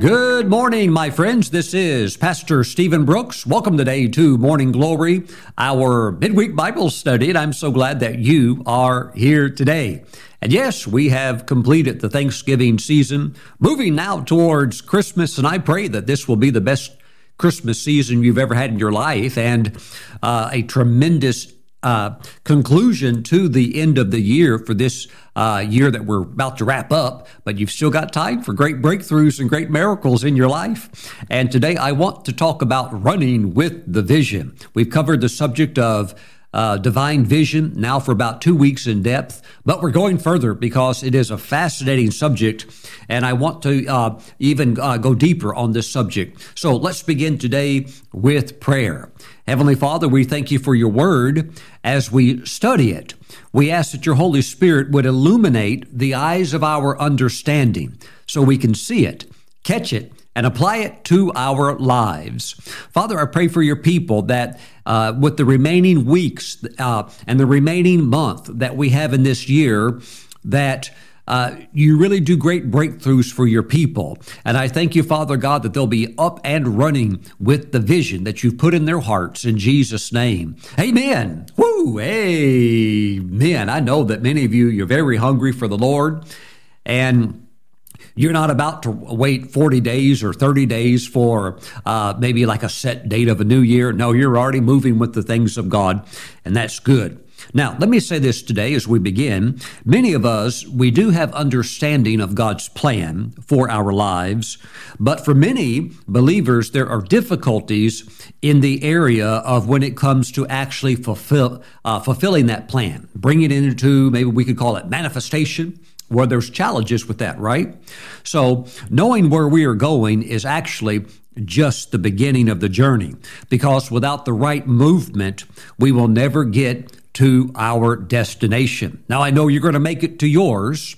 Good morning, my friends. This is Pastor Steven Brooks. Welcome today to Morning Glory, our midweek Bible study, and I'm so glad that you are here today. And yes, we have completed the Thanksgiving season, moving now towards Christmas, and I pray that this will be the best Christmas season you've ever had in your life and uh, a tremendous uh, conclusion to the end of the year for this uh, year that we're about to wrap up, but you've still got time for great breakthroughs and great miracles in your life. And today I want to talk about running with the vision. We've covered the subject of uh, divine vision now for about two weeks in depth, but we're going further because it is a fascinating subject, and I want to uh, even uh, go deeper on this subject. So let's begin today with prayer. Heavenly Father, we thank you for your word as we study it. We ask that your Holy Spirit would illuminate the eyes of our understanding so we can see it, catch it, and apply it to our lives. Father, I pray for your people that uh, with the remaining weeks uh, and the remaining month that we have in this year, that uh, you really do great breakthroughs for your people. And I thank you, Father God, that they'll be up and running with the vision that you've put in their hearts in Jesus' name. Amen. Woo! Amen. I know that many of you, you're very hungry for the Lord. And you're not about to wait 40 days or 30 days for uh, maybe like a set date of a new year. No, you're already moving with the things of God, and that's good. Now, let me say this today as we begin. Many of us, we do have understanding of God's plan for our lives, but for many believers, there are difficulties in the area of when it comes to actually fulfill, uh, fulfilling that plan, bringing it into maybe we could call it manifestation where there's challenges with that, right? So, knowing where we are going is actually just the beginning of the journey because without the right movement, we will never get to our destination. Now, I know you're going to make it to yours,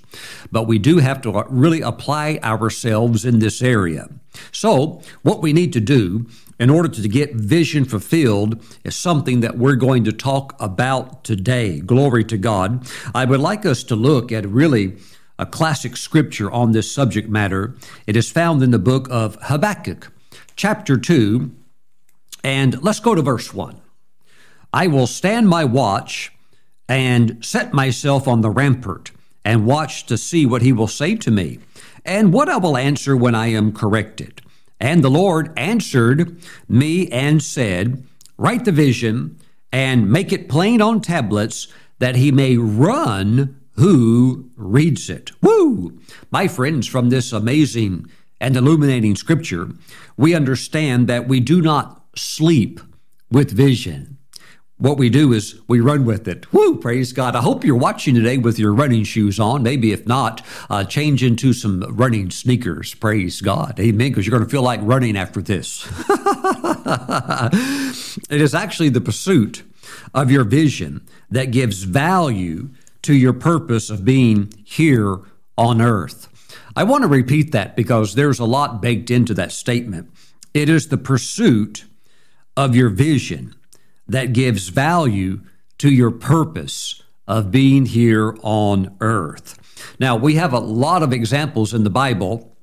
but we do have to uh, really apply ourselves in this area. So, what we need to do in order to get vision fulfilled is something that we're going to talk about today. Glory to God. I would like us to look at really a classic scripture on this subject matter. It is found in the book of Habakkuk, chapter 2, and let's go to verse 1. I will stand my watch and set myself on the rampart and watch to see what he will say to me and what I will answer when I am corrected. And the Lord answered me and said, Write the vision and make it plain on tablets that he may run who reads it. Woo! My friends, from this amazing and illuminating scripture, we understand that we do not sleep with vision what we do is we run with it. Woo, praise God. I hope you're watching today with your running shoes on. Maybe if not, uh, change into some running sneakers. Praise God. Amen. Because you're going to feel like running after this. it is actually the pursuit of your vision that gives value to your purpose of being here on earth. I want to repeat that because there's a lot baked into that statement. It is the pursuit of your vision that gives value to your purpose of being here on earth. Now, we have a lot of examples in the Bible.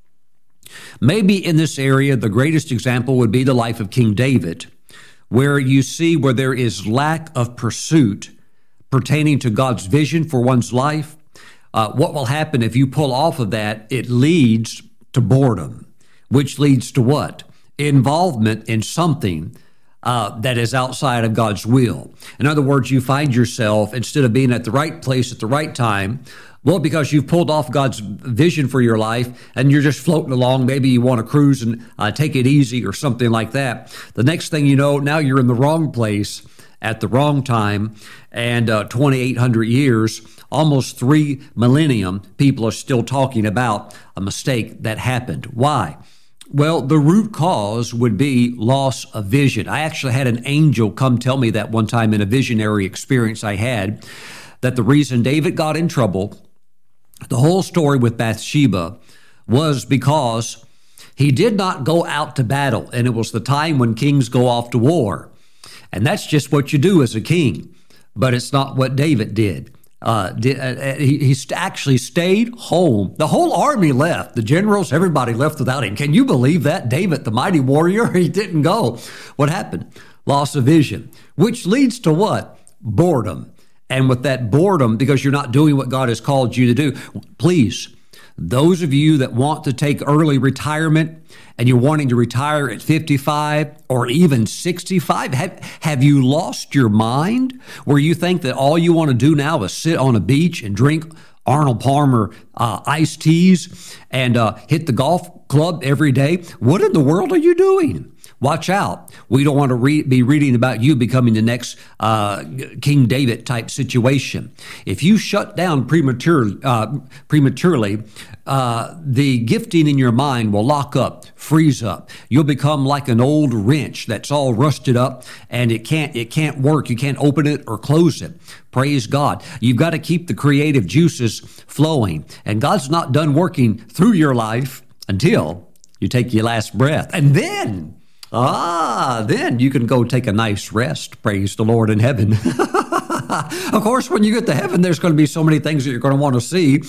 Maybe in this area, the greatest example would be the life of King David, where you see where there is lack of pursuit pertaining to God's vision for one's life. Uh, what will happen if you pull off of that? It leads to boredom, which leads to what? Involvement in something uh, that is outside of God's will. In other words, you find yourself, instead of being at the right place at the right time, well, because you've pulled off God's vision for your life and you're just floating along. Maybe you want to cruise and uh, take it easy or something like that. The next thing you know, now you're in the wrong place at the wrong time. And uh, 2,800 years, almost three millennium, people are still talking about a mistake that happened. Why? Well, the root cause would be loss of vision. I actually had an angel come tell me that one time in a visionary experience I had that the reason David got in trouble, the whole story with Bathsheba, was because he did not go out to battle. And it was the time when kings go off to war. And that's just what you do as a king. But it's not what David did. Uh, did, uh, he, he actually stayed home. The whole army left. The generals, everybody left without him. Can you believe that? David, the mighty warrior, he didn't go. What happened? Loss of vision, which leads to what? Boredom. And with that boredom, because you're not doing what God has called you to do, please, those of you that want to take early retirement, and you're wanting to retire at 55 or even 65? Have, have you lost your mind where you think that all you want to do now is sit on a beach and drink Arnold Palmer uh, iced teas and uh, hit the golf club every day? What in the world are you doing? Watch out. We don't want to re- be reading about you becoming the next uh, King David type situation. If you shut down uh, prematurely, uh, the gifting in your mind will lock up, freeze up. You'll become like an old wrench that's all rusted up and it can't it can't work. You can't open it or close it. Praise God. You've got to keep the creative juices flowing. And God's not done working through your life until you take your last breath. And then Ah, then you can go take a nice rest. Praise the Lord in heaven. of course, when you get to heaven, there's going to be so many things that you're going to want to see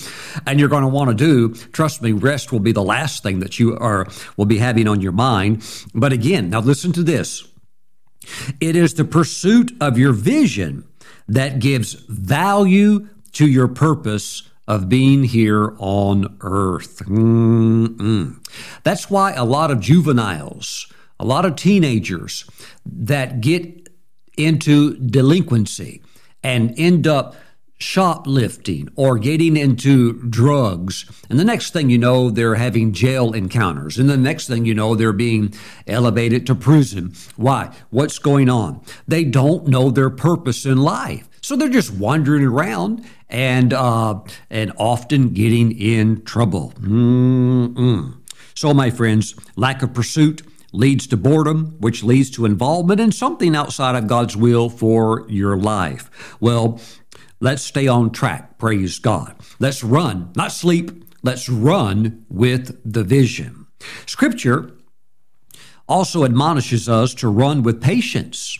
and you're going to want to do. Trust me, rest will be the last thing that you are will be having on your mind. But again, now listen to this. It is the pursuit of your vision that gives value to your purpose of being here on earth. Mm-mm. That's why a lot of juveniles a lot of teenagers that get into delinquency and end up shoplifting or getting into drugs. And the next thing you know, they're having jail encounters. And the next thing you know, they're being elevated to prison. Why? What's going on? They don't know their purpose in life. So they're just wandering around and uh, and often getting in trouble. Mm-mm. So, my friends, lack of pursuit leads to boredom, which leads to involvement in something outside of God's will for your life. Well, let's stay on track. Praise God. Let's run, not sleep. Let's run with the vision. Scripture also admonishes us to run with patience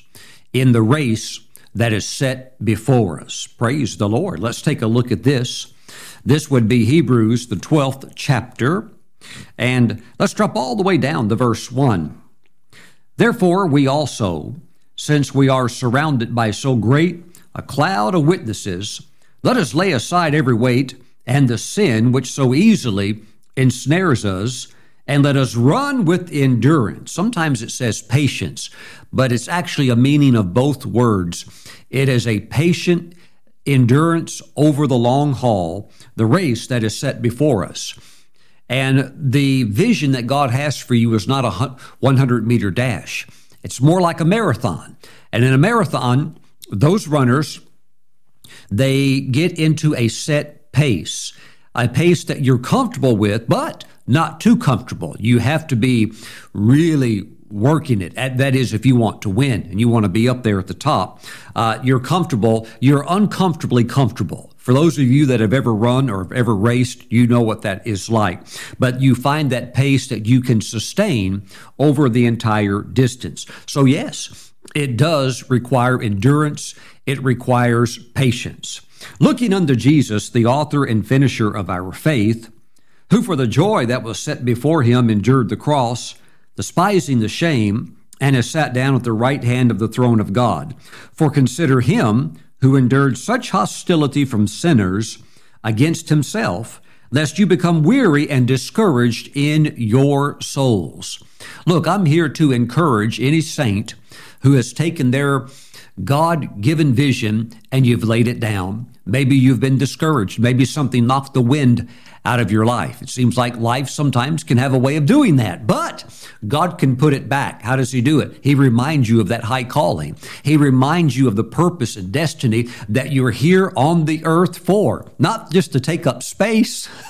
in the race that is set before us. Praise the Lord. Let's take a look at this. This would be Hebrews, the 12th chapter and let's drop all the way down to verse 1. Therefore, we also, since we are surrounded by so great a cloud of witnesses, let us lay aside every weight and the sin which so easily ensnares us, and let us run with endurance. Sometimes it says patience, but it's actually a meaning of both words. It is a patient endurance over the long haul, the race that is set before us. And the vision that God has for you is not a 100 meter dash, it's more like a marathon. And in a marathon, those runners, they get into a set pace, a pace that you're comfortable with, but not too comfortable. You have to be really working it. That is, if you want to win and you want to be up there at the top, uh, you're comfortable, you're uncomfortably comfortable. For those of you that have ever run or have ever raced, you know what that is like. But you find that pace that you can sustain over the entire distance. So, yes, it does require endurance, it requires patience. Looking unto Jesus, the author and finisher of our faith, who for the joy that was set before him endured the cross, despising the shame, and has sat down at the right hand of the throne of God. For consider him who endured such hostility from sinners against himself, lest you become weary and discouraged in your souls. Look, I'm here to encourage any saint who has taken their God given vision and you've laid it down. Maybe you've been discouraged. Maybe something knocked the wind out of your life. It seems like life sometimes can have a way of doing that, but God can put it back. How does He do it? He reminds you of that high calling. He reminds you of the purpose and destiny that you're here on the earth for. Not just to take up space,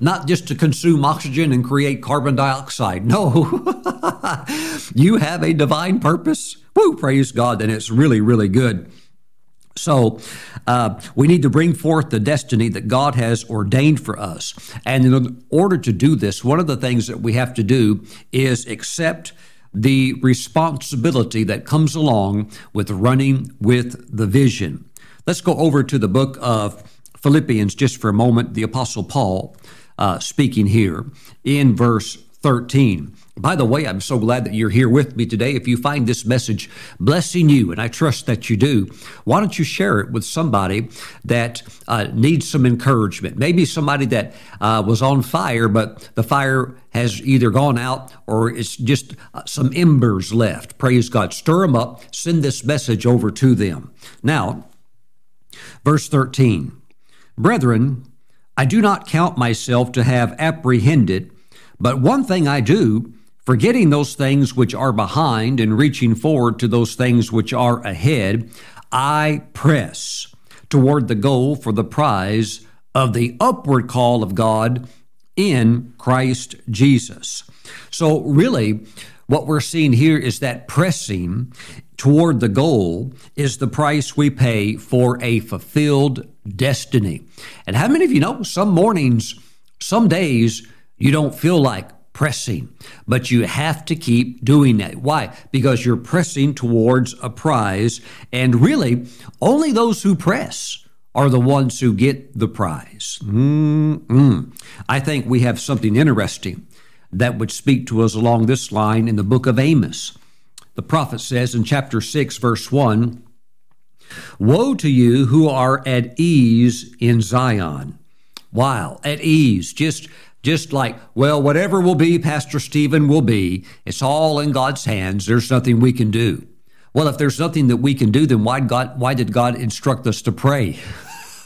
not just to consume oxygen and create carbon dioxide. No, you have a divine purpose. Woo, praise God. And it's really, really good. So, uh, we need to bring forth the destiny that God has ordained for us. And in order to do this, one of the things that we have to do is accept the responsibility that comes along with running with the vision. Let's go over to the book of Philippians just for a moment. The Apostle Paul uh, speaking here in verse 13. By the way, I'm so glad that you're here with me today. If you find this message blessing you, and I trust that you do, why don't you share it with somebody that uh, needs some encouragement? Maybe somebody that uh, was on fire, but the fire has either gone out or it's just uh, some embers left. Praise God. Stir them up, send this message over to them. Now, verse 13 Brethren, I do not count myself to have apprehended, but one thing I do forgetting those things which are behind and reaching forward to those things which are ahead, I press toward the goal for the prize of the upward call of God in Christ Jesus. So, really, what we're seeing here is that pressing toward the goal is the price we pay for a fulfilled destiny. And how many of you know some mornings, some days, you don't feel like pressing. But you have to keep doing that. Why? Because you're pressing towards a prize. And really, only those who press are the ones who get the prize. Mm-mm. I think we have something interesting that would speak to us along this line in the book of Amos. The prophet says in chapter 6, verse 1 Woe to you who are at ease in Zion. While at ease, just just like, well, whatever will be, Pastor Steven will be. It's all in God's hands. There's nothing we can do. Well, if there's nothing that we can do, then why God why did God instruct us to pray?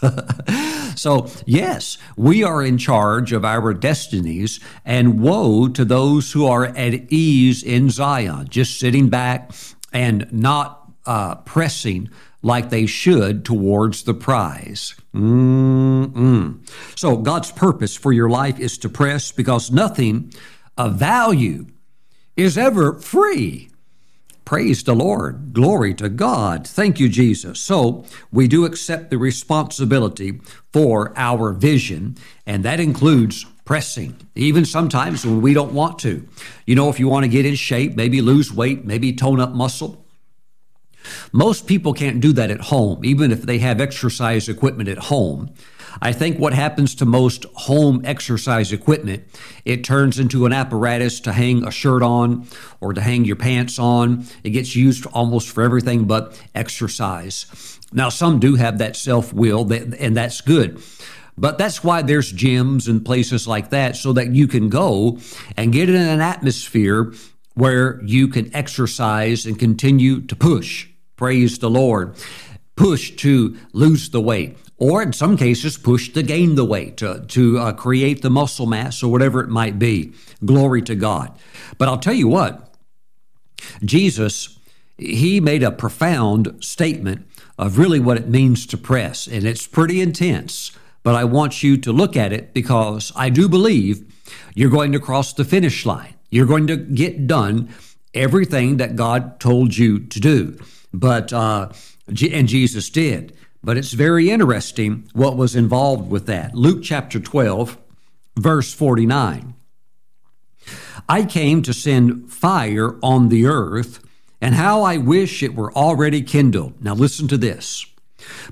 so, yes, we are in charge of our destinies, and woe to those who are at ease in Zion, just sitting back and not uh, pressing like they should towards the prize. Mm-mm. So, God's purpose for your life is to press because nothing of value is ever free. Praise the Lord. Glory to God. Thank you, Jesus. So, we do accept the responsibility for our vision, and that includes pressing, even sometimes when we don't want to. You know, if you want to get in shape, maybe lose weight, maybe tone up muscle, most people can't do that at home, even if they have exercise equipment at home. I think what happens to most home exercise equipment, it turns into an apparatus to hang a shirt on or to hang your pants on. It gets used almost for everything but exercise. Now, some do have that self will, and that's good. But that's why there's gyms and places like that so that you can go and get in an atmosphere where you can exercise and continue to push. Praise the Lord. Push to lose the weight, or in some cases, push to gain the weight, to, to uh, create the muscle mass, or whatever it might be. Glory to God. But I'll tell you what, Jesus, he made a profound statement of really what it means to press, and it's pretty intense. But I want you to look at it because I do believe you're going to cross the finish line. You're going to get done everything that God told you to do. But, uh, and Jesus did. But it's very interesting what was involved with that. Luke chapter 12, verse 49. I came to send fire on the earth, and how I wish it were already kindled. Now listen to this.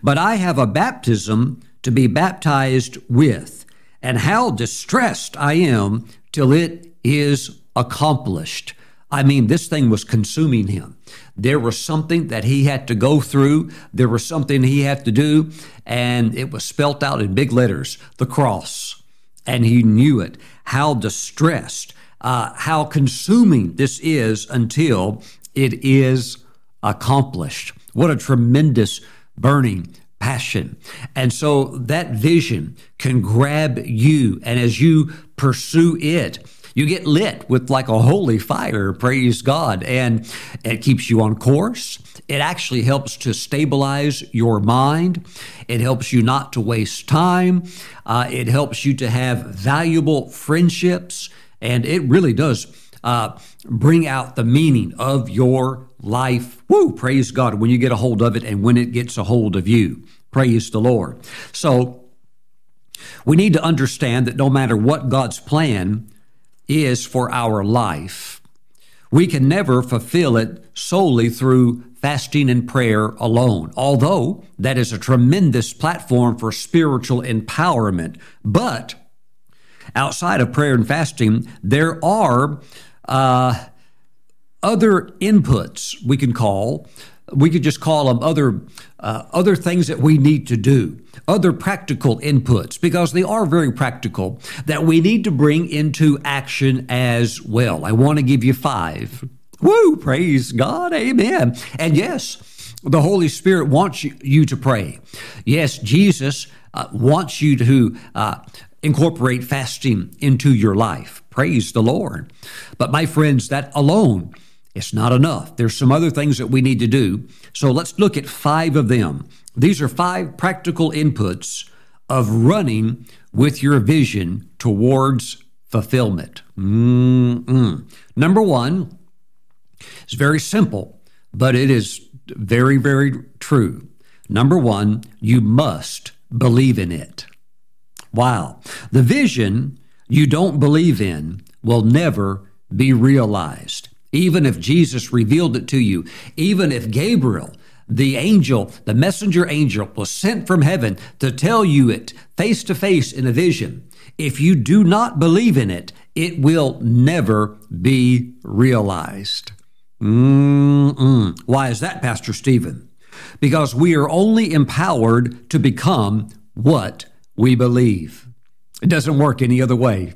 But I have a baptism to be baptized with, and how distressed I am till it is accomplished. I mean, this thing was consuming him. There was something that he had to go through, there was something he had to do, and it was spelt out in big letters the cross. And he knew it. How distressed, uh, how consuming this is until it is accomplished. What a tremendous burning passion. And so that vision can grab you. And as you pursue it, you get lit with like a holy fire, praise God, and it keeps you on course. It actually helps to stabilize your mind. It helps you not to waste time. Uh, it helps you to have valuable friendships, and it really does uh, bring out the meaning of your life. Woo! Praise God when you get a hold of it and when it gets a hold of you. Praise the Lord. So, we need to understand that no matter what God's plan is for our life. We can never fulfill it solely through fasting and prayer alone, although that is a tremendous platform for spiritual empowerment. But outside of prayer and fasting, there are uh, other inputs we can call. We could just call them other uh, other things that we need to do, other practical inputs, because they are very practical that we need to bring into action as well. I want to give you five. Woo! Praise God. Amen. And yes, the Holy Spirit wants you, you to pray. Yes, Jesus uh, wants you to uh, incorporate fasting into your life. Praise the Lord. But my friends, that alone it's not enough. There's some other things that we need to do. So let's look at five of them. These are five practical inputs of running with your vision towards fulfillment. Mm-mm. Number one is very simple, but it is very, very true. Number one, you must believe in it. Wow. The vision you don't believe in will never be realized even if Jesus revealed it to you, even if Gabriel, the angel, the messenger angel, was sent from heaven to tell you it face to face in a vision, if you do not believe in it, it will never be realized. Mm-mm. Why is that, Pastor Steven? Because we are only empowered to become what we believe. It doesn't work any other way.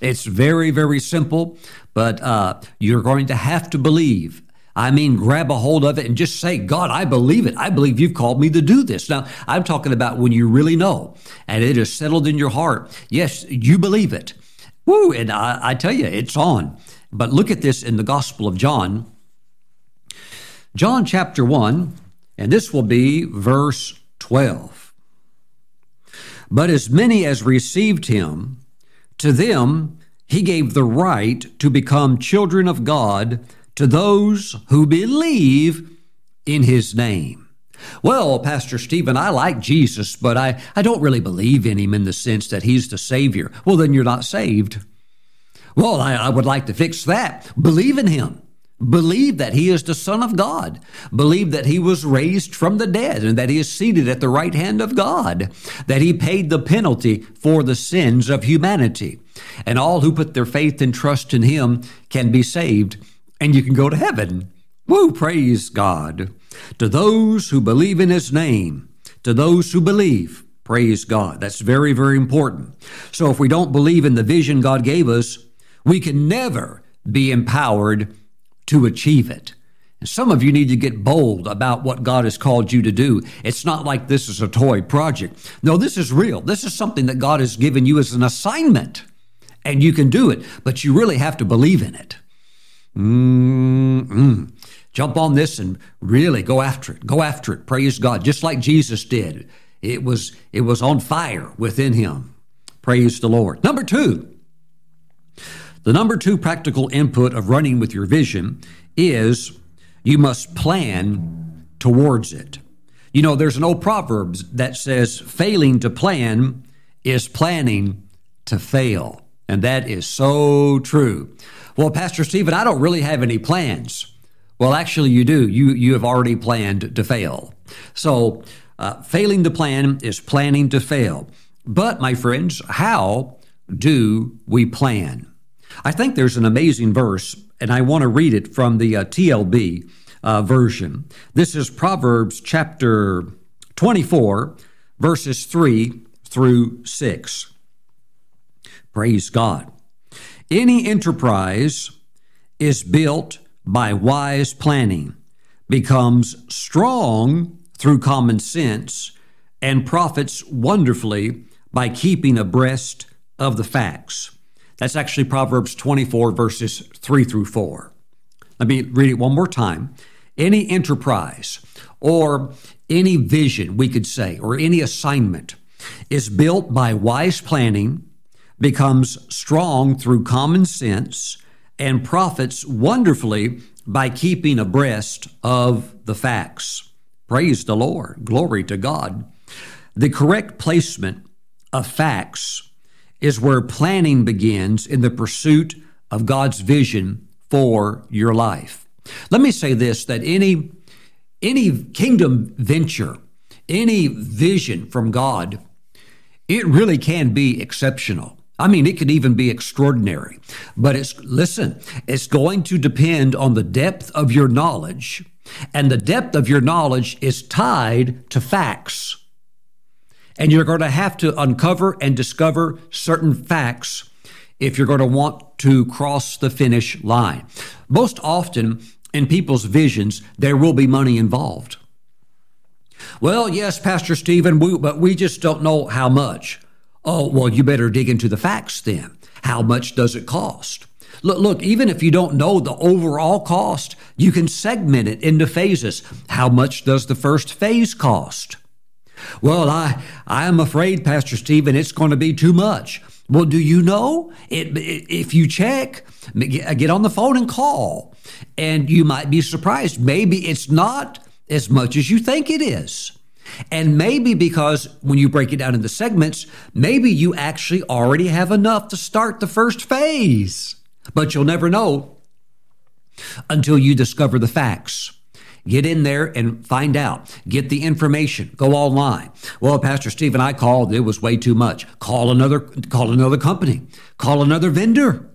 It's very, very simple, but uh, you're going to have to believe. I mean, grab a hold of it and just say, God, I believe it. I believe you've called me to do this. Now, I'm talking about when you really know and it is settled in your heart. Yes, you believe it. Woo, and I, I tell you, it's on. But look at this in the Gospel of John. John chapter 1, and this will be verse 12. But as many as received him, to them, he gave the right to become children of God to those who believe in his name. Well, Pastor Steven, I like Jesus, but I, I don't really believe in him in the sense that he's the Savior. Well, then you're not saved. Well, I, I would like to fix that. Believe in him. Believe that he is the Son of God. Believe that he was raised from the dead and that he is seated at the right hand of God. That he paid the penalty for the sins of humanity. And all who put their faith and trust in him can be saved and you can go to heaven. Woo, praise God. To those who believe in his name, to those who believe, praise God. That's very, very important. So if we don't believe in the vision God gave us, we can never be empowered to achieve it. And some of you need to get bold about what God has called you to do. It's not like this is a toy project. No, this is real. This is something that God has given you as an assignment. And you can do it, but you really have to believe in it. Mm-mm. Jump on this and really go after it. Go after it. Praise God, just like Jesus did. It was it was on fire within him. Praise the Lord. Number 2. The number two practical input of running with your vision is you must plan towards it. You know, there's an old proverb that says, failing to plan is planning to fail. And that is so true. Well, Pastor Steven, I don't really have any plans. Well, actually, you do. You, you have already planned to fail. So, uh, failing to plan is planning to fail. But, my friends, how do we plan? I think there's an amazing verse, and I want to read it from the uh, TLB uh, version. This is Proverbs chapter 24, verses 3 through 6. Praise God. Any enterprise is built by wise planning, becomes strong through common sense, and profits wonderfully by keeping abreast of the facts. That's actually Proverbs 24, verses 3 through 4. Let me read it one more time. Any enterprise or any vision, we could say, or any assignment is built by wise planning, becomes strong through common sense, and profits wonderfully by keeping abreast of the facts. Praise the Lord. Glory to God. The correct placement of facts is where planning begins in the pursuit of God's vision for your life. Let me say this that any any kingdom venture, any vision from God, it really can be exceptional. I mean, it could even be extraordinary. But it's, listen, it's going to depend on the depth of your knowledge. And the depth of your knowledge is tied to facts. And you're going to have to uncover and discover certain facts if you're going to want to cross the finish line. Most often in people's visions, there will be money involved. Well, yes, Pastor Steven, we, but we just don't know how much. Oh, well, you better dig into the facts then. How much does it cost? Look, look, even if you don't know the overall cost, you can segment it into phases. How much does the first phase cost? Well, I, I am afraid, Pastor Steven, it's going to be too much. Well, do you know? It, if you check, uh, get on the phone and call, and you might be surprised. Maybe it's not as much as you think it is. And maybe because when you break it down into segments, maybe you actually already have enough to start the first phase. But you'll never know until you discover the facts. Get in there and find out. Get the information. Go online. Well, Pastor Steven, I called. It was way too much. Call another. Call another company. Call another vendor.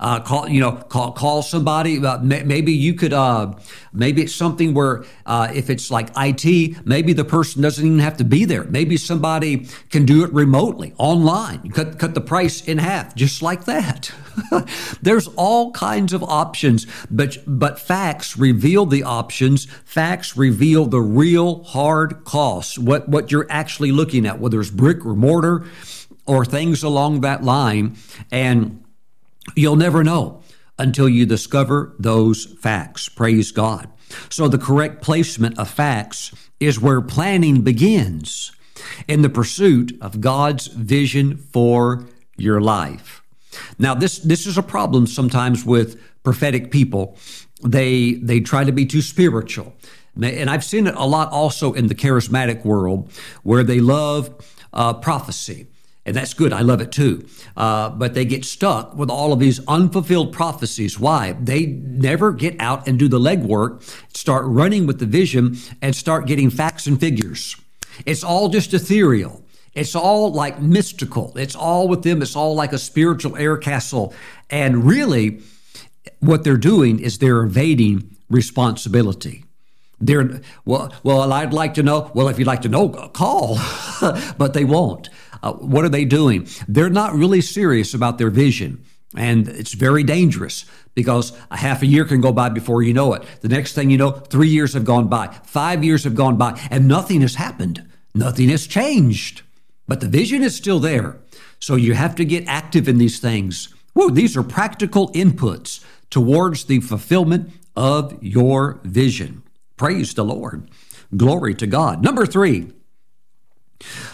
Uh, call you know call call somebody. Uh, maybe you could. Uh, maybe it's something where uh, if it's like IT, maybe the person doesn't even have to be there. Maybe somebody can do it remotely online. You cut cut the price in half, just like that. There's all kinds of options, but but facts reveal the options. Facts reveal the real hard costs. What what you're actually looking at, whether it's brick or mortar, or things along that line, and You'll never know until you discover those facts. Praise God. So, the correct placement of facts is where planning begins in the pursuit of God's vision for your life. Now, this, this is a problem sometimes with prophetic people. They, they try to be too spiritual. And I've seen it a lot also in the charismatic world where they love uh, prophecy and that's good. I love it too. Uh, but they get stuck with all of these unfulfilled prophecies. Why? They never get out and do the legwork, start running with the vision, and start getting facts and figures. It's all just ethereal. It's all like mystical. It's all with them. It's all like a spiritual air castle. And really, what they're doing is they're evading responsibility. They're well. Well, I'd like to know. Well, if you'd like to know, call, but they won't. Uh, what are they doing? They're not really serious about their vision. And it's very dangerous because a half a year can go by before you know it. The next thing you know, three years have gone by, five years have gone by, and nothing has happened. Nothing has changed. But the vision is still there. So you have to get active in these things. Whoa, these are practical inputs towards the fulfillment of your vision. Praise the Lord. Glory to God. Number three,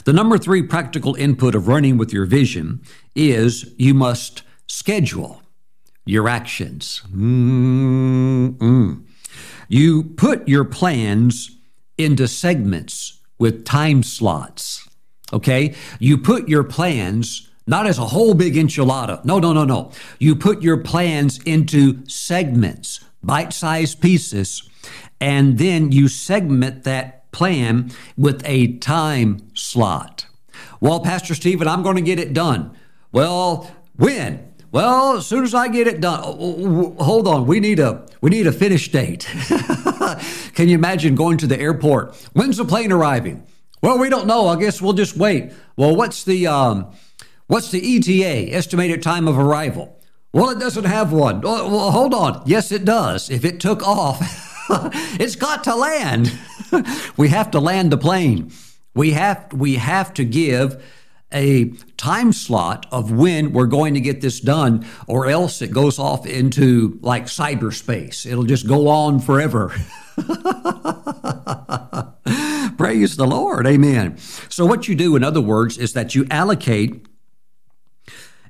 the number three practical input of running with your vision is you must schedule your actions. Mm-mm. You put your plans into segments with time slots. Okay? You put your plans not as a whole big enchilada. No, no, no, no. You put your plans into segments, bite sized pieces, and then you segment that plan with a time slot. Well, Pastor Steven, I'm going to get it done. Well, when? Well, as soon as I get it done. Oh, hold on, we need a we need a finish date. Can you imagine going to the airport? When's the plane arriving? Well, we don't know. I guess we'll just wait. Well, what's the um, what's the ETA estimated time of arrival? Well, it doesn't have one. Well, hold on. Yes, it does. If it took off, it's got to land. we have to land the plane. We have we have to give a time slot of when we're going to get this done, or else it goes off into like cyberspace. It'll just go on forever. Praise the Lord. Amen. So, what you do, in other words, is that you allocate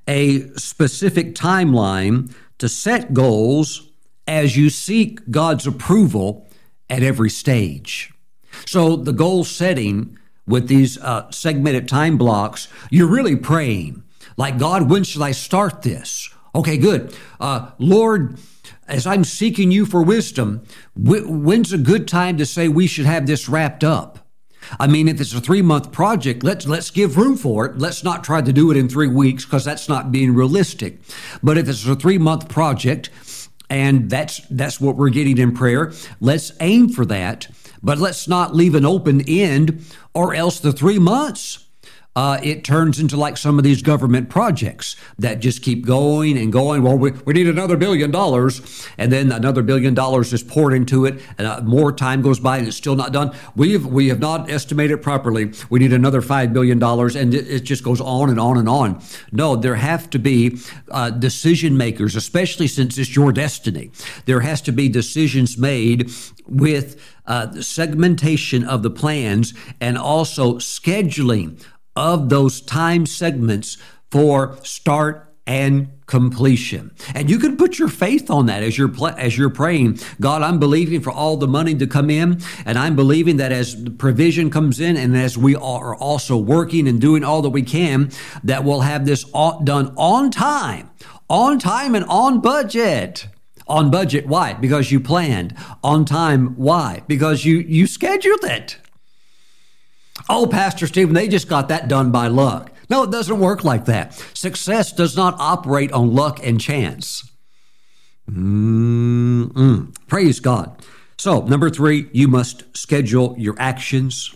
a specific timeline to set goals as you seek God's approval at every stage. So the goal setting with these uh, segmented time blocks, you're really praying, like, God, when should I start this? Okay, good. Uh, Lord, as I'm seeking you for wisdom, when's a good time to say we should have this wrapped up? I mean, if it's a three month project, let's let's give room for it. Let's not try to do it in three weeks because that's not being realistic. But if it's a three month project, and that's that's what we're getting in prayer, let's aim for that. But let's not leave an open end, or else the three months uh, it turns into like some of these government projects that just keep going and going. Well, we, we need another billion dollars, and then another billion dollars is poured into it, and uh, more time goes by and it's still not done. We've we have not estimated properly. We need another five billion dollars, and it, it, just goes on and on and on. No, there have to be uh, decision makers, especially since it's your destiny. There has to be decisions made with uh, segmentation of the plans and also scheduling of those time segments for start and completion. And you can put your faith on that as you're as you're praying. God, I'm believing for all the money to come in, and I'm believing that as provision comes in, and as we are also working and doing all that we can, that we'll have this all done on time, on time, and on budget. On budget, why? Because you planned. On time, why? Because you you scheduled it. Oh, Pastor Steven, they just got that done by luck. No, it doesn't work like that. Success does not operate on luck and chance. Mm-mm. Praise God. So, number three, you must schedule your actions.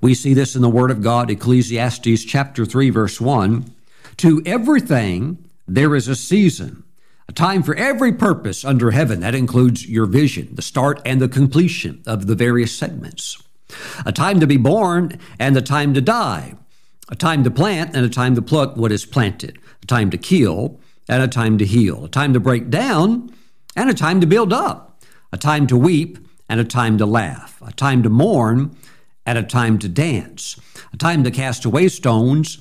We see this in the Word of God, Ecclesiastes chapter 3, verse 1. To everything there is a season, a time for every purpose under heaven. That includes your vision, the start and the completion of the various segments a time to be born and a time to die, a time to plant and a time to pluck what is planted, a time to kill and a time to heal, a time to break down and a time to build up, a time to weep and a time to laugh, a time to mourn and a time to dance, a time to cast away stones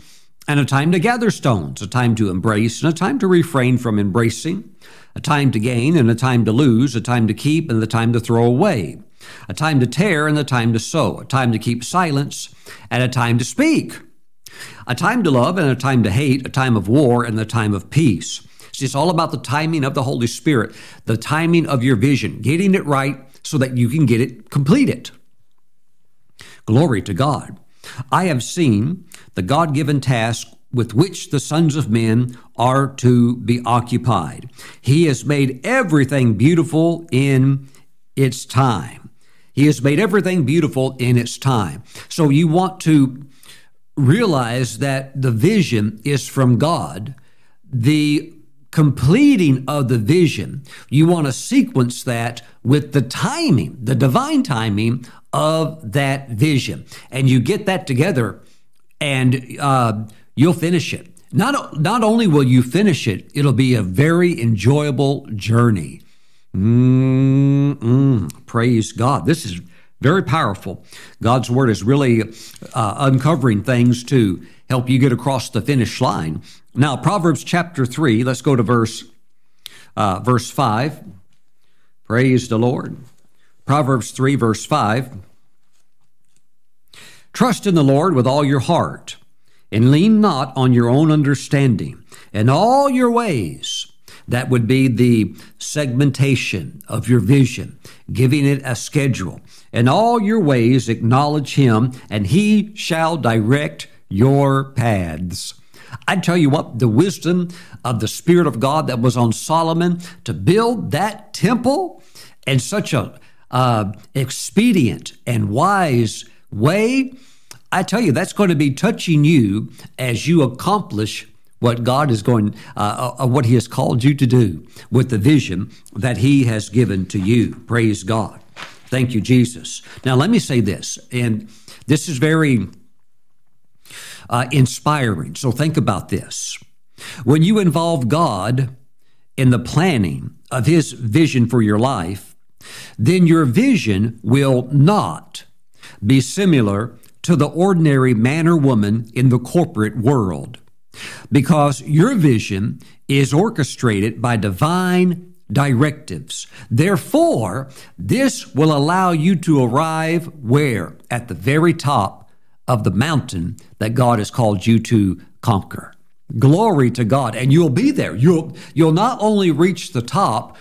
and a time to gather stones, a time to embrace and a time to refrain from embracing, a time to gain and a time to lose, a time to keep and a time to throw away, a time to tear and a time to sow, a time to keep silence and a time to speak, a time to love and a time to hate, a time of war and a time of peace. See, it's all about the timing of the Holy Spirit, the timing of your vision, getting it right so that you can get it, complete it. Glory to God. I have seen the God given task with which the sons of men are to be occupied. He has made everything beautiful in its time. He has made everything beautiful in its time. So you want to realize that the vision is from God. The completing of the vision, you want to sequence that with the timing, the divine timing of that vision. And you get that together and uh, you'll finish it. Not, not only will you finish it, it'll be a very enjoyable journey. Mm-mm. Praise God. This is very powerful. God's word is really uh, uncovering things to help you get across the finish line. Now, Proverbs chapter 3, let's go to verse uh, verse 5. Praise the Lord. Proverbs 3, verse 5. Trust in the Lord with all your heart, and lean not on your own understanding. In all your ways, that would be the segmentation of your vision, giving it a schedule. In all your ways, acknowledge him, and he shall direct your paths. I tell you what, the wisdom of the Spirit of God that was on Solomon to build that temple in such a uh, expedient and wise way, I tell you, that's going to be touching you as you accomplish what God is going, uh, uh, what He has called you to do with the vision that He has given to you. Praise God. Thank you, Jesus. Now, let me say this, and this is very uh, inspiring. So, think about this. When you involve God in the planning of His vision for your life, then your vision will not be similar to the ordinary man or woman in the corporate world because your vision is orchestrated by divine directives. Therefore, this will allow you to arrive where? At the very top of the mountain that God has called you to conquer. Glory to God. And you'll be there. You'll, you'll not only reach the top,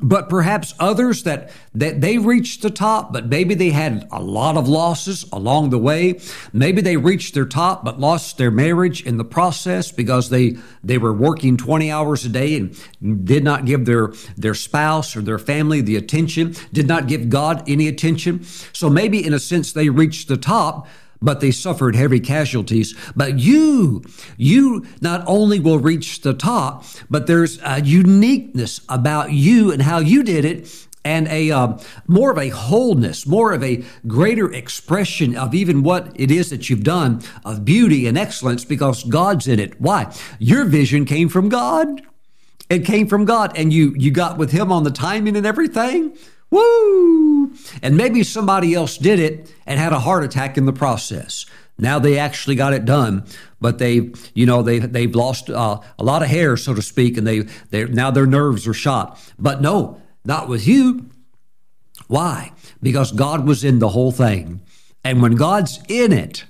but perhaps others that, that they reached the top, but maybe they had a lot of losses along the way. Maybe they reached their top, but lost their marriage in the process because they, they were working 20 hours a day and did not give their, their spouse or their family the attention, did not give God any attention. So maybe in a sense they reached the top, but they suffered heavy casualties. But you, you not only will reach the top, but there's a uniqueness about you and how you did it and a uh, more of a wholeness, more of a greater expression of even what it is that you've done of beauty and excellence because God's in it. Why? Your vision came from God. It came from God, and you you got with Him on the timing and everything. Woo! And maybe somebody else did it and had a heart attack in the process. Now they actually got it done, but they, you know, they they've lost uh, a lot of hair, so to speak, and they they now their nerves are shot. But no, not with you. Why? Because God was in the whole thing, and when God's in it,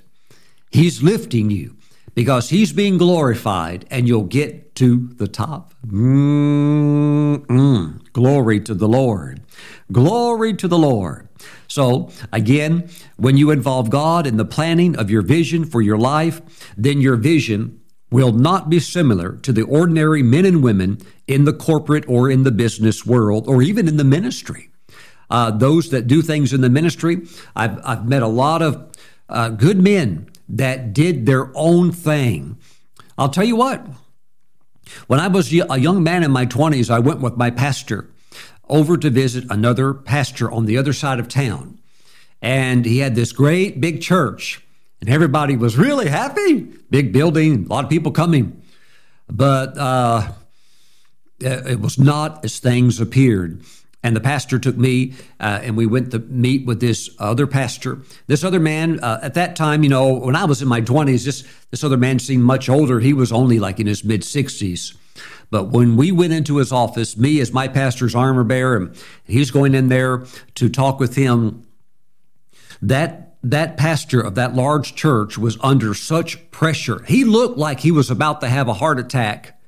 He's lifting you because He's being glorified, and you'll get to the top. Mm-mm. Glory to the Lord. Glory to the Lord. So, again, when you involve God in the planning of your vision for your life, then your vision will not be similar to the ordinary men and women in the corporate or in the business world or even in the ministry. Uh, those that do things in the ministry, I've, I've met a lot of uh, good men that did their own thing. I'll tell you what, when I was a young man in my 20s, I went with my pastor over to visit another pastor on the other side of town. And he had this great big church, and everybody was really happy. Big building, a lot of people coming. But uh, it was not as things appeared. And the pastor took me, uh, and we went to meet with this other pastor. This other man, uh, at that time, you know, when I was in my 20s, this, this other man seemed much older. He was only like in his mid 60s. But when we went into his office, me as my pastor's armor bearer, and he's going in there to talk with him, that that pastor of that large church was under such pressure. He looked like he was about to have a heart attack.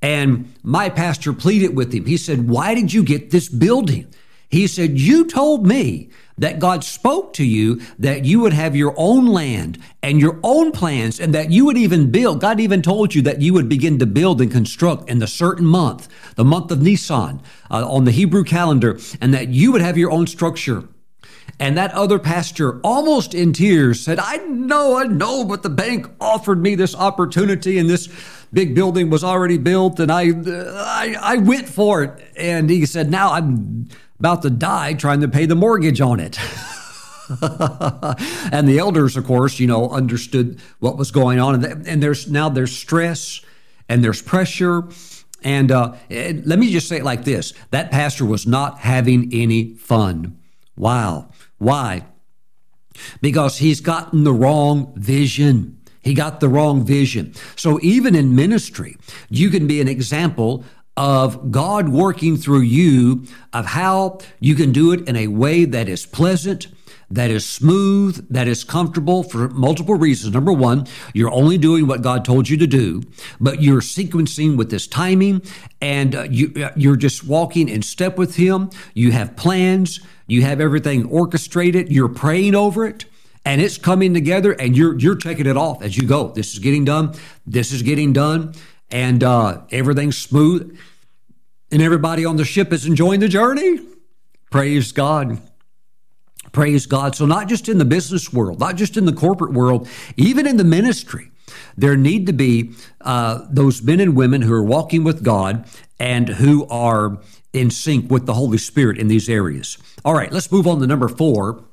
And my pastor pleaded with him. He said, Why did you get this building? He said, You told me that God spoke to you that you would have your own land and your own plans and that you would even build. God even told you that you would begin to build and construct in the certain month, the month of Nisan uh, on the Hebrew calendar, and that you would have your own structure. And that other pastor, almost in tears, said, I know, I know, but the bank offered me this opportunity and this big building was already built and I, I, I went for it. And he said, now I'm about to die trying to pay the mortgage on it. and the elders, of course, you know, understood what was going on. And, there's now there's stress and there's pressure. And uh, let me just say it like this that pastor was not having any fun. Wow. Why? Because he's gotten the wrong vision. He got the wrong vision. So even in ministry, you can be an example of God working through you, of how you can do it in a way that is pleasant, that is smooth, that is comfortable for multiple reasons. Number one, you're only doing what God told you to do, but you're sequencing with this timing and uh, you, uh, you're just walking in step with Him. You have plans, you have everything orchestrated, you're praying over it and it's coming together and you're you're taking it off as you go. This is getting done. This is getting done and uh, everything's smooth, and everybody on the ship is enjoying the journey. Praise God. Praise God. So, not just in the business world, not just in the corporate world, even in the ministry, there need to be uh, those men and women who are walking with God and who are in sync with the Holy Spirit in these areas. All right, let's move on to number four.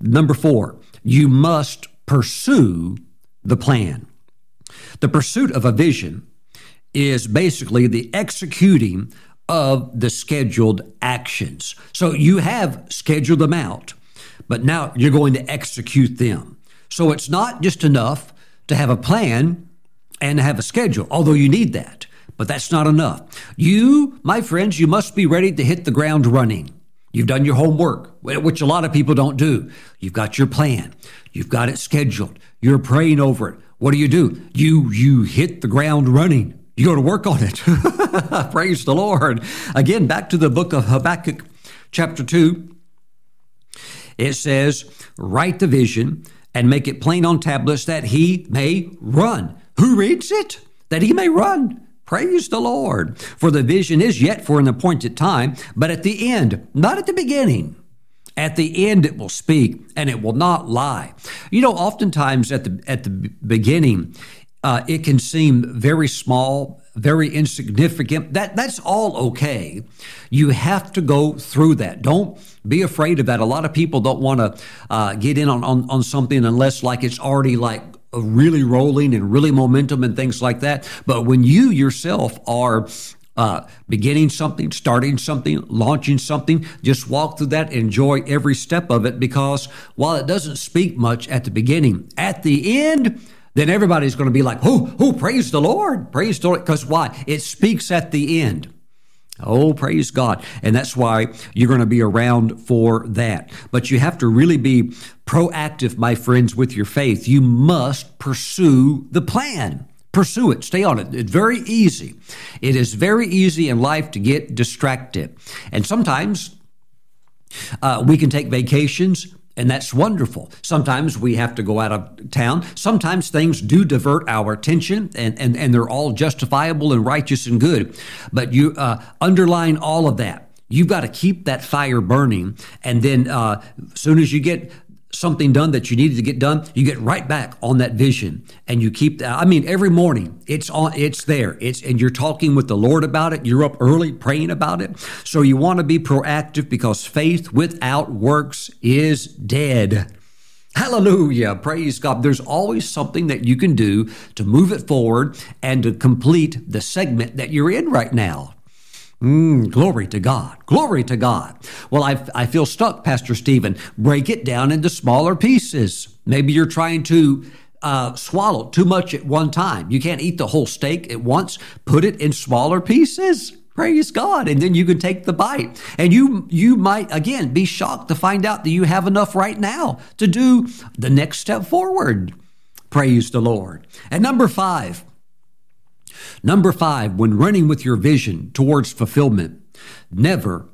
Number four, you must pursue the plan. The pursuit of a vision is basically the executing of the scheduled actions. So you have scheduled them out, but now you're going to execute them. So it's not just enough to have a plan and have a schedule, although you need that, but that's not enough. You, my friends, you must be ready to hit the ground running. You've done your homework, which a lot of people don't do. You've got your plan. You've got it scheduled. You're praying over it. What do you do? You you hit the ground running. You go to work on it. Praise the Lord. Again, back to the book of Habakkuk, chapter 2. It says, Write the vision and make it plain on tablets that he may run. Who reads it? That he may run. Praise the Lord. For the vision is yet for an appointed time, but at the end, not at the beginning. At the end, it will speak and it will not lie. You know, oftentimes at the at the beginning, uh, it can seem very small, very insignificant. That that's all okay. You have to go through that. Don't be afraid of that. A lot of people don't want to uh, get in on, on on something unless like it's already like really rolling and really momentum and things like that. But when you yourself are uh, beginning something, starting something, launching something, just walk through that, enjoy every step of it because while it doesn't speak much at the beginning, at the end, then everybody's going to be like, "Who, oh, praise the Lord, praise the Lord. Because why? It speaks at the end. Oh, praise God. And that's why you're going to be around for that. But you have to really be proactive, my friends, with your faith. You must pursue the plan. Pursue it. Stay on it. It's very easy. It is very easy in life to get distracted. And sometimes uh, we can take vacations and that's wonderful. Sometimes we have to go out of town. Sometimes things do divert our attention, and, and, and they're all justifiable and righteous and good. But you uh, underline all of that. You've got to keep that fire burning. And then, uh, as soon as you get something done that you needed to get done, you get right back on that vision and you keep that. I mean, every morning it's on, it's there. It's, and you're talking with the Lord about it. You're up early praying about it. So you want to be proactive because faith without works is dead. Hallelujah. Praise God. There's always something that you can do to move it forward and to complete the segment that you're in right now. Mm, glory to God. Glory to God. Well, I, I feel stuck, Pastor Steven. Break it down into smaller pieces. Maybe you're trying to uh, swallow too much at one time. You can't eat the whole steak at once. Put it in smaller pieces. Praise God. And then you can take the bite. And you you might again be shocked to find out that you have enough right now to do the next step forward. Praise the Lord. And number five, Number five, when running with your vision towards fulfillment, never,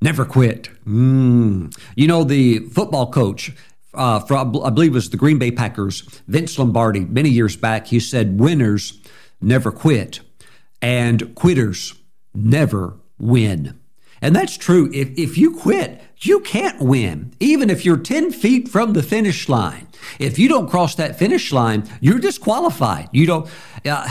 never quit. Mm. You know, the football coach, uh, from, I believe it was the Green Bay Packers, Vince Lombardi, many years back, he said, winners never quit and quitters never win. And that's true. If, if you quit, you can't win, even if you're 10 feet from the finish line. If you don't cross that finish line, you're disqualified. You don't. Uh,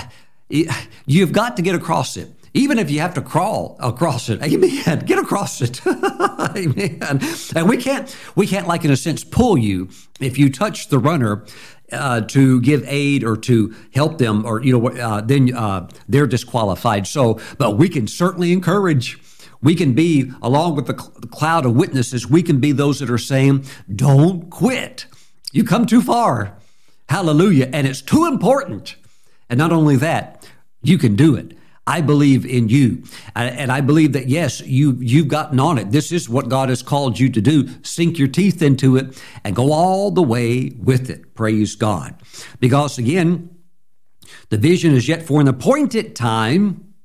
You've got to get across it. Even if you have to crawl across it, amen. Get across it, amen. And we can't, we can't, like in a sense, pull you if you touch the runner uh, to give aid or to help them, or you know, uh, then uh, they're disqualified. So, but we can certainly encourage. We can be, along with the cloud of witnesses, we can be those that are saying, "Don't quit. You come too far." Hallelujah, and it's too important and not only that, you can do it. I believe in you. And I believe that, yes, you, you've gotten on it. This is what God has called you to do. Sink your teeth into it and go all the way with it. Praise God. Because again, the vision is yet for an appointed time,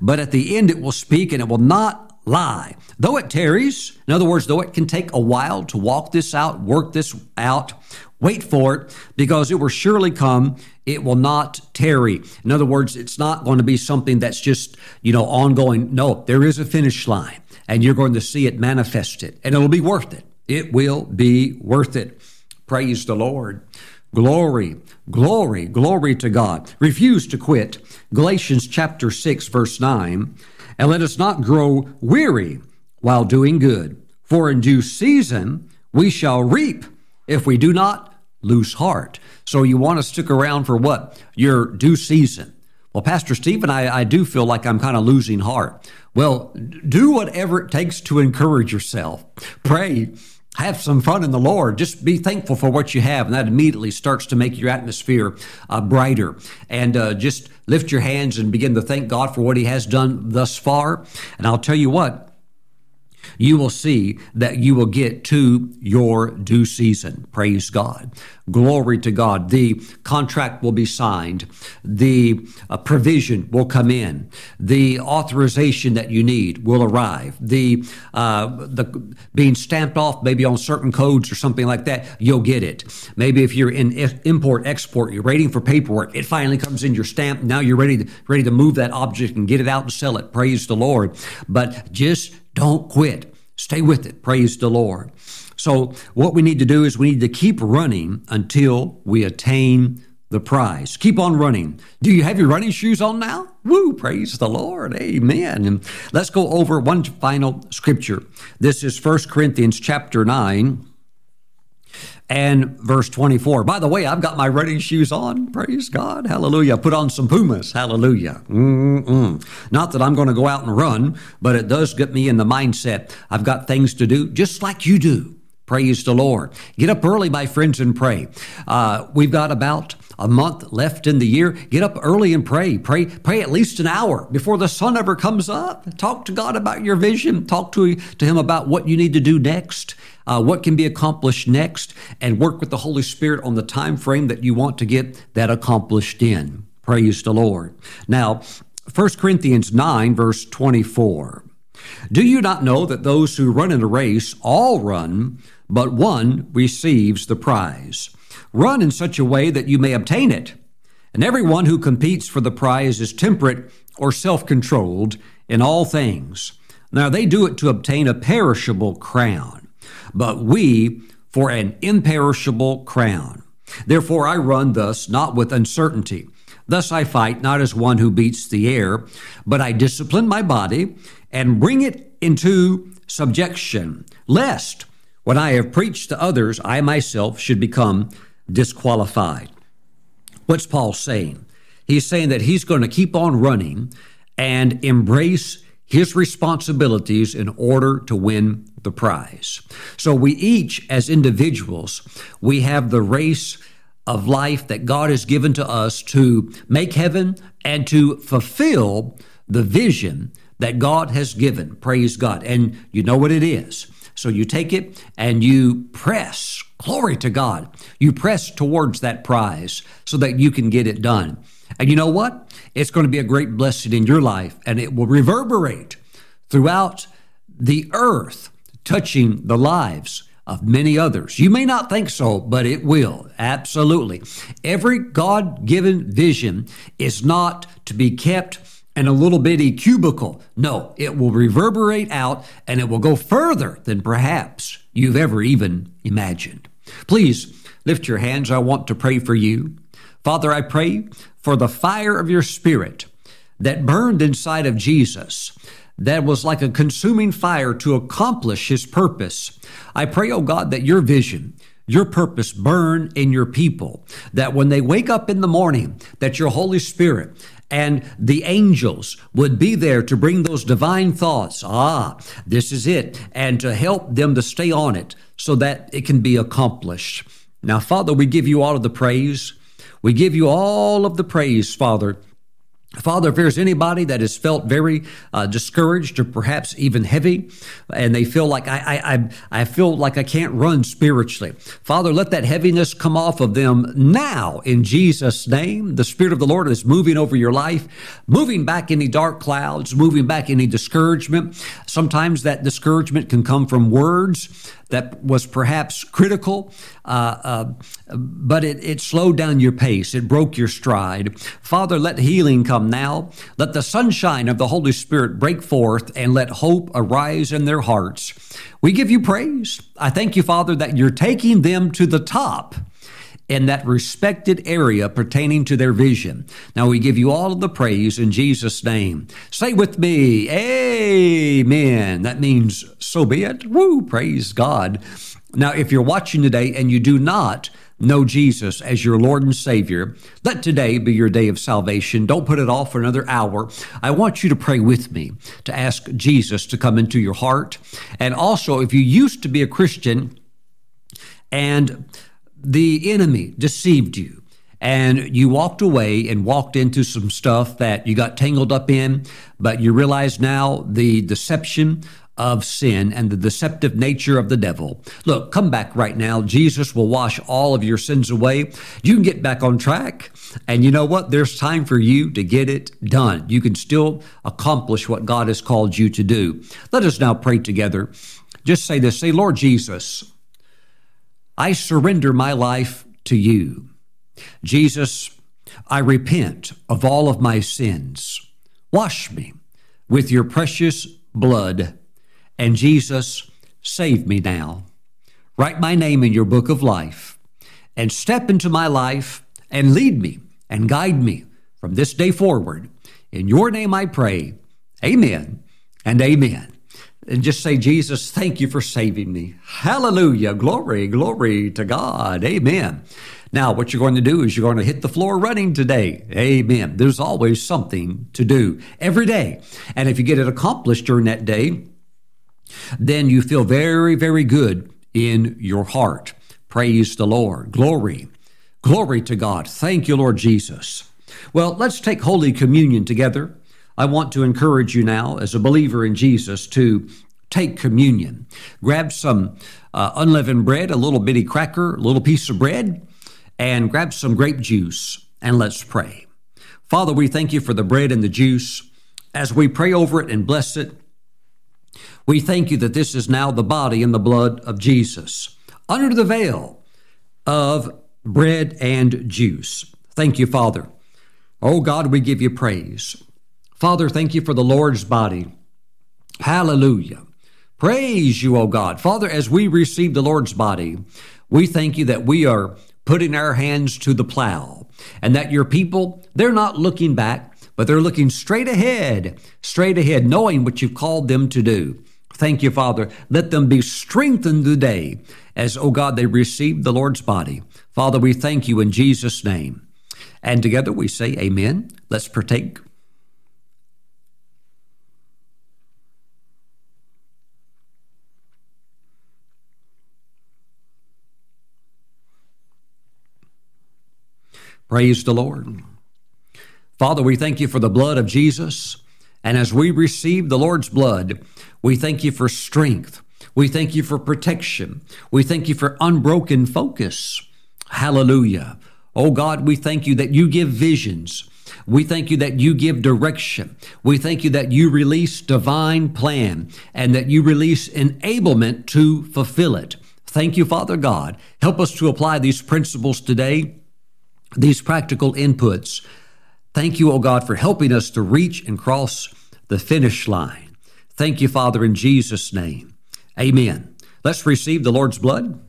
but at the end it will speak and it will not lie. Though it tarries, in other words, though it can take a while to walk this out, work this out, Wait for it because it will surely come. It will not tarry. In other words, it's not going to be something that's just, you know, ongoing. No, there is a finish line and you're going to see it manifested and it'll be worth it. It will be worth it. Praise the Lord. Glory, glory, glory to God. Refuse to quit. Galatians chapter 6, verse 9. And let us not grow weary while doing good, for in due season we shall reap if we do not, lose heart. So you want to stick around for what? Your due season. Well, Pastor Steven, I, I do feel like I'm kind of losing heart. Well, do whatever it takes to encourage yourself. Pray. Have some fun in the Lord. Just be thankful for what you have, and that immediately starts to make your atmosphere uh, brighter. And uh, just lift your hands and begin to thank God for what He has done thus far. And I'll tell you what, you will see that you will get to your due season. Praise God. Glory to God. The contract will be signed. The uh, provision will come in. The authorization that you need will arrive. The, uh, the being stamped off maybe on certain codes or something like that, you'll get it. Maybe if you're in import export, you're waiting for paperwork. It finally comes in your stamp. Now you're ready to, ready to move that object and get it out and sell it. Praise the Lord. But just don't quit. Stay with it. Praise the Lord. So, what we need to do is we need to keep running until we attain the prize. Keep on running. Do you have your running shoes on now? Woo, praise the Lord. Amen. And let's go over one final scripture. This is 1 Corinthians chapter 9 and verse 24. By the way, I've got my running shoes on. Praise God. Hallelujah. Put on some Pumas. Hallelujah. Mm-mm. Not that I'm going to go out and run, but it does get me in the mindset. I've got things to do just like you do. Praise the Lord. Get up early, my friends, and pray. Uh, we've got about a month left in the year. Get up early and pray. Pray, pray at least an hour before the sun ever comes up. Talk to God about your vision. Talk to, to Him about what you need to do next, uh, what can be accomplished next, and work with the Holy Spirit on the time frame that you want to get that accomplished in. Praise the Lord. Now, 1 Corinthians 9, verse 24. Do you not know that those who run in a race all run? But one receives the prize. Run in such a way that you may obtain it. And everyone who competes for the prize is temperate or self controlled in all things. Now they do it to obtain a perishable crown, but we for an imperishable crown. Therefore I run thus, not with uncertainty. Thus I fight not as one who beats the air, but I discipline my body and bring it into subjection, lest when I have preached to others, I myself should become disqualified. What's Paul saying? He's saying that he's going to keep on running and embrace his responsibilities in order to win the prize. So we each, as individuals, we have the race of life that God has given to us to make heaven and to fulfill the vision that God has given. Praise God. And you know what it is. So you take it and you press, glory to God, you press towards that prize so that you can get it done. And you know what? It's going to be a great blessing in your life and it will reverberate throughout the earth, touching the lives of many others. You may not think so, but it will. Absolutely. Every God given vision is not to be kept and a little bitty cubicle. No, it will reverberate out and it will go further than perhaps you've ever even imagined. Please lift your hands. I want to pray for you. Father, I pray for the fire of your spirit that burned inside of Jesus, that was like a consuming fire to accomplish his purpose. I pray, oh God, that your vision, your purpose burn in your people that when they wake up in the morning that your holy spirit and the angels would be there to bring those divine thoughts. Ah, this is it, and to help them to stay on it so that it can be accomplished. Now, Father, we give you all of the praise. We give you all of the praise, Father, Father, if there's anybody that has felt very uh, discouraged or perhaps even heavy, and they feel like I, I, I, feel like I can't run spiritually, Father, let that heaviness come off of them now in Jesus' name. The Spirit of the Lord is moving over your life, moving back any dark clouds, moving back any discouragement. Sometimes that discouragement can come from words that was perhaps critical, uh, uh, but it, it slowed down your pace. It broke your stride. Father, let healing come now. Let the sunshine of the Holy Spirit break forth and let hope arise in their hearts. We give you praise. I thank you, Father, that you're taking them to the top in that respected area pertaining to their vision. Now we give you all of the praise in Jesus' name. Say with me, Amen. That means so be it. Woo, praise God. Now, if you're watching today and you do not know Jesus as your Lord and Savior, let today be your day of salvation. Don't put it off for another hour. I want you to pray with me to ask Jesus to come into your heart. And also, if you used to be a Christian and the enemy deceived you and you walked away and walked into some stuff that you got tangled up in, but you realize now the deception of sin and the deceptive nature of the devil. Look, come back right now. Jesus will wash all of your sins away. You can get back on track. And you know what? There's time for you to get it done. You can still accomplish what God has called you to do. Let us now pray together. Just say this say, Lord Jesus, I surrender my life to you. Jesus, I repent of all of my sins. Wash me with your precious blood. And Jesus, save me now. Write my name in your book of life and step into my life and lead me and guide me from this day forward. In your name I pray. Amen and amen. And just say, Jesus, thank you for saving me. Hallelujah. Glory, glory to God. Amen. Now, what you're going to do is you're going to hit the floor running today. Amen. There's always something to do every day. And if you get it accomplished during that day, then you feel very, very good in your heart. Praise the Lord. Glory. Glory to God. Thank you, Lord Jesus. Well, let's take Holy Communion together. I want to encourage you now, as a believer in Jesus, to take communion. Grab some uh, unleavened bread, a little bitty cracker, a little piece of bread, and grab some grape juice, and let's pray. Father, we thank you for the bread and the juice. As we pray over it and bless it, we thank you that this is now the body and the blood of Jesus under the veil of bread and juice. Thank you, Father. Oh God, we give you praise. Father, thank you for the Lord's body. Hallelujah. Praise you, O God. Father, as we receive the Lord's body, we thank you that we are putting our hands to the plow and that your people, they're not looking back, but they're looking straight ahead, straight ahead, knowing what you've called them to do. Thank you, Father. Let them be strengthened today as, O God, they receive the Lord's body. Father, we thank you in Jesus' name. And together we say, Amen. Let's partake Praise the Lord. Father, we thank you for the blood of Jesus. And as we receive the Lord's blood, we thank you for strength. We thank you for protection. We thank you for unbroken focus. Hallelujah. Oh God, we thank you that you give visions. We thank you that you give direction. We thank you that you release divine plan and that you release enablement to fulfill it. Thank you, Father God. Help us to apply these principles today these practical inputs. Thank you, O oh God, for helping us to reach and cross the finish line. Thank you, Father, in Jesus' name. Amen. Let's receive the Lord's blood.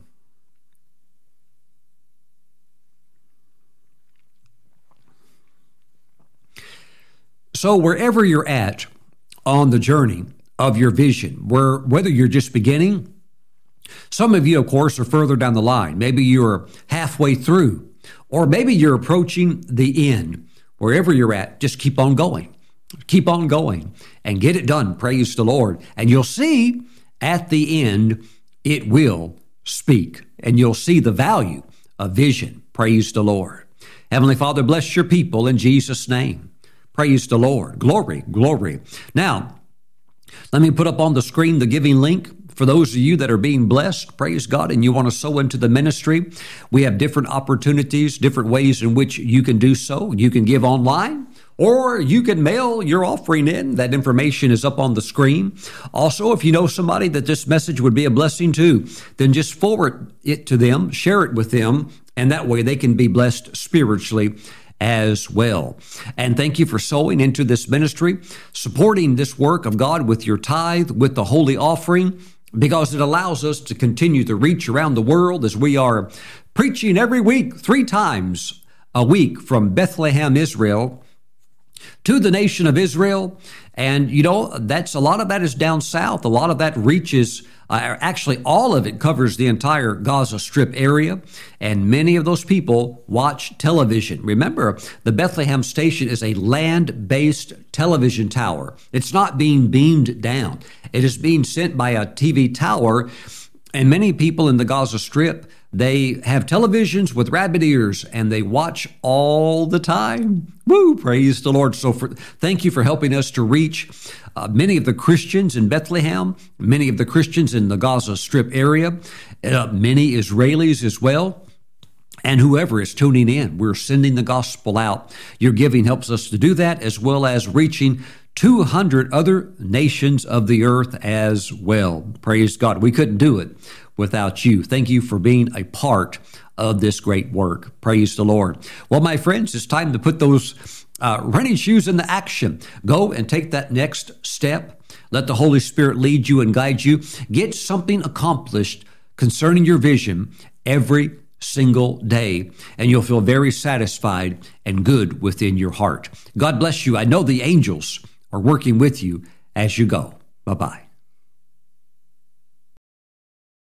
So, wherever you're at on the journey of your vision, where whether you're just beginning, some of you, of course, are further down the line. Maybe you're halfway through or maybe you're approaching the end. Wherever you're at, just keep on going. Keep on going and get it done. Praise the Lord. And you'll see at the end, it will speak and you'll see the value of vision. Praise the Lord. Heavenly Father, bless your people in Jesus' name. Praise the Lord. Glory, glory. Now, let me put up on the screen the giving link for those of you that are being blessed, praise God, and you want to sow into the ministry, we have different opportunities, different ways in which you can do so. You can give online. Or you can mail your offering in. That information is up on the screen. Also, if you know somebody that this message would be a blessing to, then just forward it to them, share it with them, and that way they can be blessed spiritually as well. And thank you for sowing into this ministry, supporting this work of God with your tithe, with the holy offering because it allows us to continue to reach around the world as we are preaching every week, three times a week from Bethlehem, Israel to the nation of Israel. And, you know, that's a lot of that is down south. A lot of that reaches, uh, actually, all of it covers the entire Gaza Strip area. And many of those people watch television. Remember, the Bethlehem station is a land based television tower, it's not being beamed down, it is being sent by a TV tower. And many people in the Gaza Strip They have televisions with rabbit ears and they watch all the time. Woo! Praise the Lord. So, for, thank you for helping us to reach uh, many of the Christians in Bethlehem, many of the Christians in the Gaza Strip area, uh, many Israelis as well and whoever is tuning in. We're sending the gospel out. Your giving helps us to do that, as well as reaching 200 other nations of the earth as well. Praise God. We couldn't do it without you. Thank you for being a part of this great work. Praise the Lord. Well, my friends, it's time to put those uh, running shoes into action. Go and take that next step. Let the Holy Spirit lead you and guide you. Get something accomplished concerning your vision every single day, and you'll feel very satisfied and good within your heart. God bless you. I know the angels are working with you as you go. Bye bye.